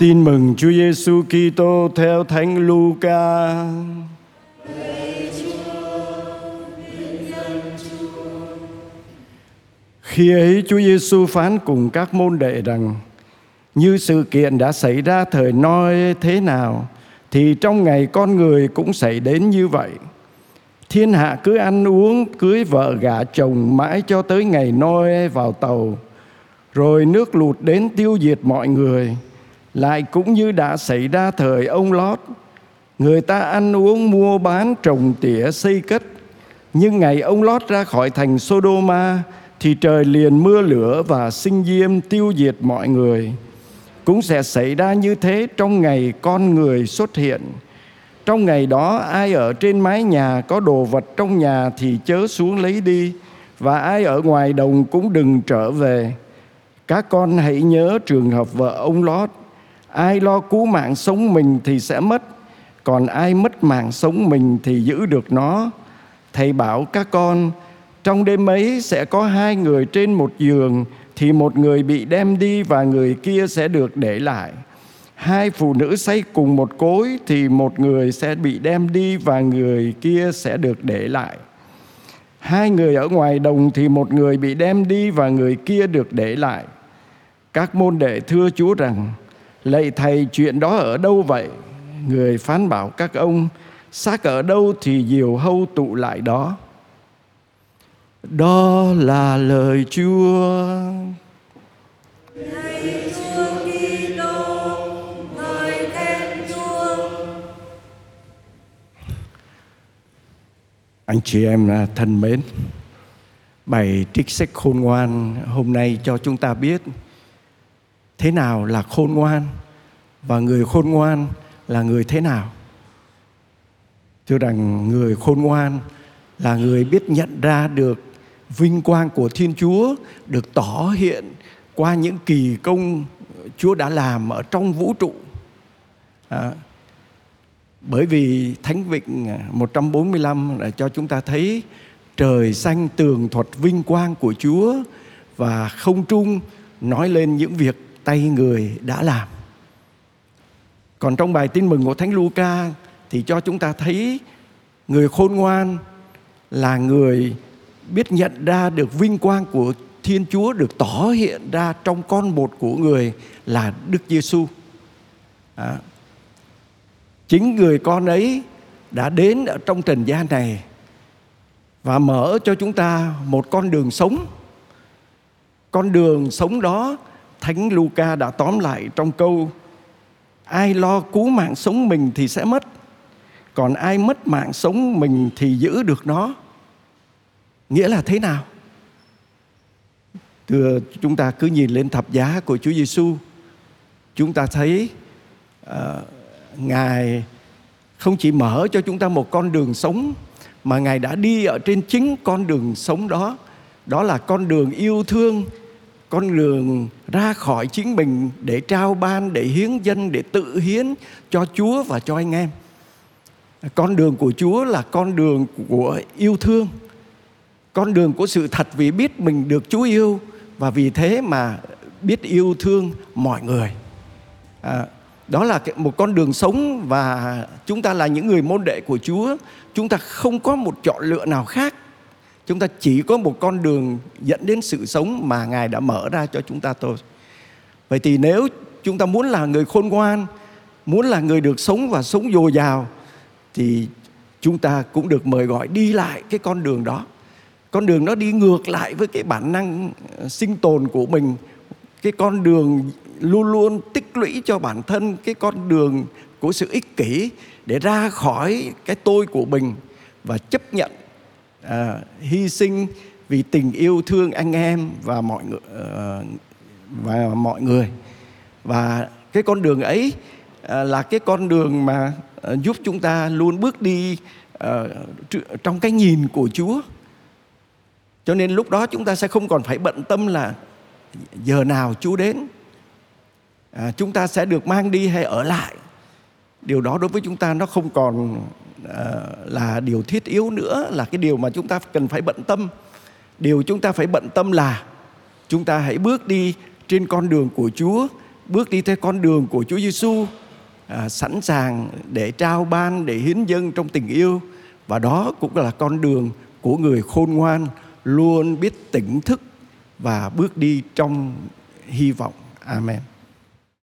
Tin mừng Chúa Giêsu Kitô theo Thánh Luca. Khi ấy Chúa Giêsu phán cùng các môn đệ rằng: Như sự kiện đã xảy ra thời Noi thế nào thì trong ngày con người cũng xảy đến như vậy. Thiên hạ cứ ăn uống, cưới vợ gả chồng mãi cho tới ngày Noi vào tàu. Rồi nước lụt đến tiêu diệt mọi người lại cũng như đã xảy ra thời ông Lót, người ta ăn uống mua bán trồng tỉa xây cất. Nhưng ngày ông Lót ra khỏi thành Sodoma thì trời liền mưa lửa và sinh diêm tiêu diệt mọi người. Cũng sẽ xảy ra như thế trong ngày con người xuất hiện. Trong ngày đó, ai ở trên mái nhà có đồ vật trong nhà thì chớ xuống lấy đi, và ai ở ngoài đồng cũng đừng trở về. Các con hãy nhớ trường hợp vợ ông Lót ai lo cứu mạng sống mình thì sẽ mất, còn ai mất mạng sống mình thì giữ được nó. Thầy bảo các con, trong đêm ấy sẽ có hai người trên một giường, thì một người bị đem đi và người kia sẽ được để lại. Hai phụ nữ say cùng một cối, thì một người sẽ bị đem đi và người kia sẽ được để lại. Hai người ở ngoài đồng, thì một người bị đem đi và người kia được để lại. Các môn đệ thưa chúa rằng Lạy thầy, chuyện đó ở đâu vậy? Người phán bảo các ông, Xác ở đâu thì diều hâu tụ lại đó Đó là lời Chúa Anh chị em à, thân mến, Bài trích sách khôn ngoan hôm nay cho chúng ta biết thế nào là khôn ngoan và người khôn ngoan là người thế nào? Thưa rằng người khôn ngoan là người biết nhận ra được vinh quang của thiên chúa được tỏ hiện qua những kỳ công chúa đã làm ở trong vũ trụ. À, bởi vì Thánh Vịnh 145 đã cho chúng ta thấy trời xanh tường thuật vinh quang của Chúa và không trung nói lên những việc tay người đã làm. Còn trong bài tin mừng của Thánh Luca thì cho chúng ta thấy người khôn ngoan là người biết nhận ra được vinh quang của Thiên Chúa được tỏ hiện ra trong con một của người là Đức Giêsu. À, chính người con ấy đã đến ở trong trần gian này và mở cho chúng ta một con đường sống. Con đường sống đó Thánh Luca đã tóm lại trong câu Ai lo cứu mạng sống mình thì sẽ mất Còn ai mất mạng sống mình thì giữ được nó. Nghĩa là thế nào? Thưa chúng ta cứ nhìn lên thập giá của Chúa Giêsu, Chúng ta thấy uh, Ngài không chỉ mở cho chúng ta một con đường sống Mà Ngài đã đi ở trên chính con đường sống đó. Đó là con đường yêu thương con đường ra khỏi chính mình để trao ban để hiến dân để tự hiến cho Chúa và cho anh em. Con đường của Chúa là con đường của yêu thương. Con đường của sự thật vì biết mình được Chúa yêu và vì thế mà biết yêu thương mọi người. À, đó là một con đường sống và chúng ta là những người môn đệ của Chúa. Chúng ta không có một chọn lựa nào khác. Chúng ta chỉ có một con đường dẫn đến sự sống mà Ngài đã mở ra cho chúng ta thôi. Vậy thì nếu chúng ta muốn là người khôn ngoan, muốn là người được sống và sống dồi dào thì chúng ta cũng được mời gọi đi lại cái con đường đó. Con đường nó đi ngược lại với cái bản năng ờ, sinh tồn của mình, cái con đường luôn luôn tích lũy cho bản thân cái con đường của sự ích kỷ để ra khỏi cái tôi của mình và chấp nhận à, hy sinh vì tình yêu thương anh em và mọi người uh, và mọi người. Và cái con đường ấy uh, là cái con đường mà uh, giúp chúng ta luôn bước đi uh, trong cái nhìn của Chúa. Cho nên lúc đó chúng ta sẽ không còn phải bận tâm là giờ nào Chúa đến. À, chúng ta sẽ được mang đi hay ở lại. Điều đó đối với chúng ta nó không còn Ờ, là điều thiết yếu nữa là cái điều mà chúng ta cần phải bận tâm điều chúng ta phải bận tâm là chúng ta hãy bước đi trên con đường của Chúa bước đi theo con đường của Chúa Giêsu à, sẵn sàng để trao ban để hiến dâng trong tình yêu và đó cũng là con đường của người khôn ngoan luôn biết tỉnh thức và bước đi trong hy vọng. Amen.